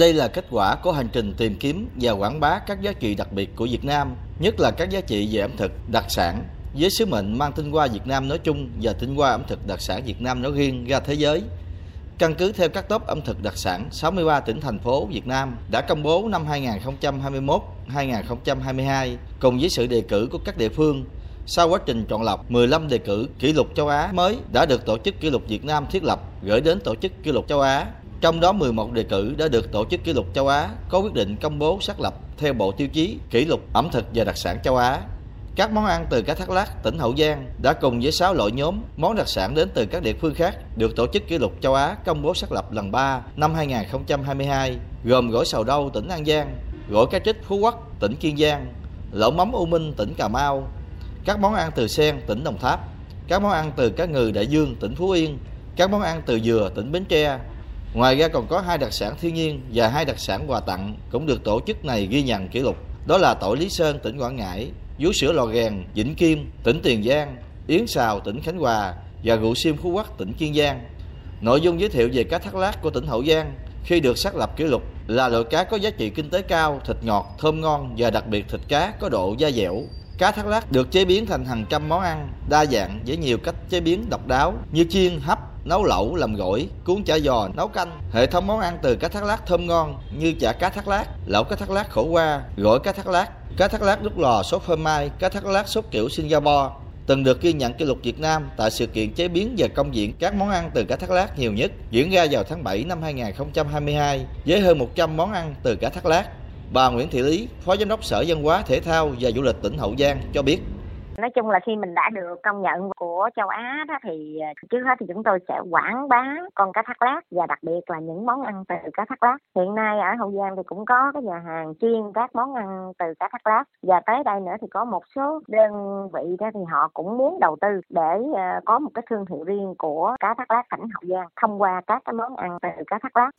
Đây là kết quả của hành trình tìm kiếm và quảng bá các giá trị đặc biệt của Việt Nam, nhất là các giá trị về ẩm thực, đặc sản, với sứ mệnh mang tinh hoa Việt Nam nói chung và tinh hoa ẩm thực đặc sản Việt Nam nói riêng ra thế giới. Căn cứ theo các top ẩm thực đặc sản, 63 tỉnh thành phố Việt Nam đã công bố năm 2021-2022 cùng với sự đề cử của các địa phương. Sau quá trình chọn lọc, 15 đề cử kỷ lục châu Á mới đã được Tổ chức Kỷ lục Việt Nam thiết lập gửi đến Tổ chức Kỷ lục châu Á. Trong đó 11 đề cử đã được Tổ chức Kỷ lục châu Á có quyết định công bố xác lập theo bộ tiêu chí kỷ lục ẩm thực và đặc sản châu Á. Các món ăn từ cá thác lát, tỉnh Hậu Giang đã cùng với 6 loại nhóm món đặc sản đến từ các địa phương khác được Tổ chức Kỷ lục châu Á công bố xác lập lần 3 năm 2022, gồm gỏi sầu đâu tỉnh An Giang, gỏi cá trích Phú Quốc tỉnh Kiên Giang, lẩu mắm U Minh tỉnh Cà Mau, các món ăn từ sen tỉnh Đồng Tháp, các món ăn từ cá ngừ Đại Dương tỉnh Phú Yên, các món ăn từ dừa tỉnh Bến Tre. Ngoài ra còn có hai đặc sản thiên nhiên và hai đặc sản quà tặng cũng được tổ chức này ghi nhận kỷ lục. Đó là tỏi Lý Sơn tỉnh Quảng Ngãi, vú sữa lò gèn Vĩnh Kim tỉnh Tiền Giang, yến xào tỉnh Khánh Hòa và rượu xiêm Phú Quốc tỉnh Kiên Giang. Nội dung giới thiệu về cá thác lát của tỉnh Hậu Giang khi được xác lập kỷ lục là loại cá có giá trị kinh tế cao, thịt ngọt, thơm ngon và đặc biệt thịt cá có độ da dẻo. Cá thác lát được chế biến thành hàng trăm món ăn đa dạng với nhiều cách chế biến độc đáo như chiên, hấp, nấu lẩu, làm gỏi, cuốn chả giò, nấu canh. Hệ thống món ăn từ cá thác lát thơm ngon như chả cá thác lát, lẩu cá thác lát khổ qua, gỏi cá thác lát, cá thác lát đúc lò sốt phô mai, cá thác lát sốt kiểu Singapore từng được ghi nhận kỷ lục Việt Nam tại sự kiện chế biến và công diễn các món ăn từ cá thác lát nhiều nhất diễn ra vào tháng 7 năm 2022 với hơn 100 món ăn từ cá thác lát. Bà Nguyễn Thị Lý, Phó Giám đốc Sở Văn hóa Thể thao và Du lịch tỉnh Hậu Giang cho biết nói chung là khi mình đã được công nhận của châu Á đó thì à, trước hết thì chúng tôi sẽ quảng bá con cá thác lát và đặc biệt là những món ăn từ cá thác lát. Hiện nay ở Hậu Giang thì cũng có cái nhà hàng chuyên các món ăn từ cá thác lát và tới đây nữa thì có một số đơn vị đó thì họ cũng muốn đầu tư để à, có một cái thương hiệu riêng của cá thác lát tỉnh Hậu Giang thông qua các cái món ăn từ cá thác lát.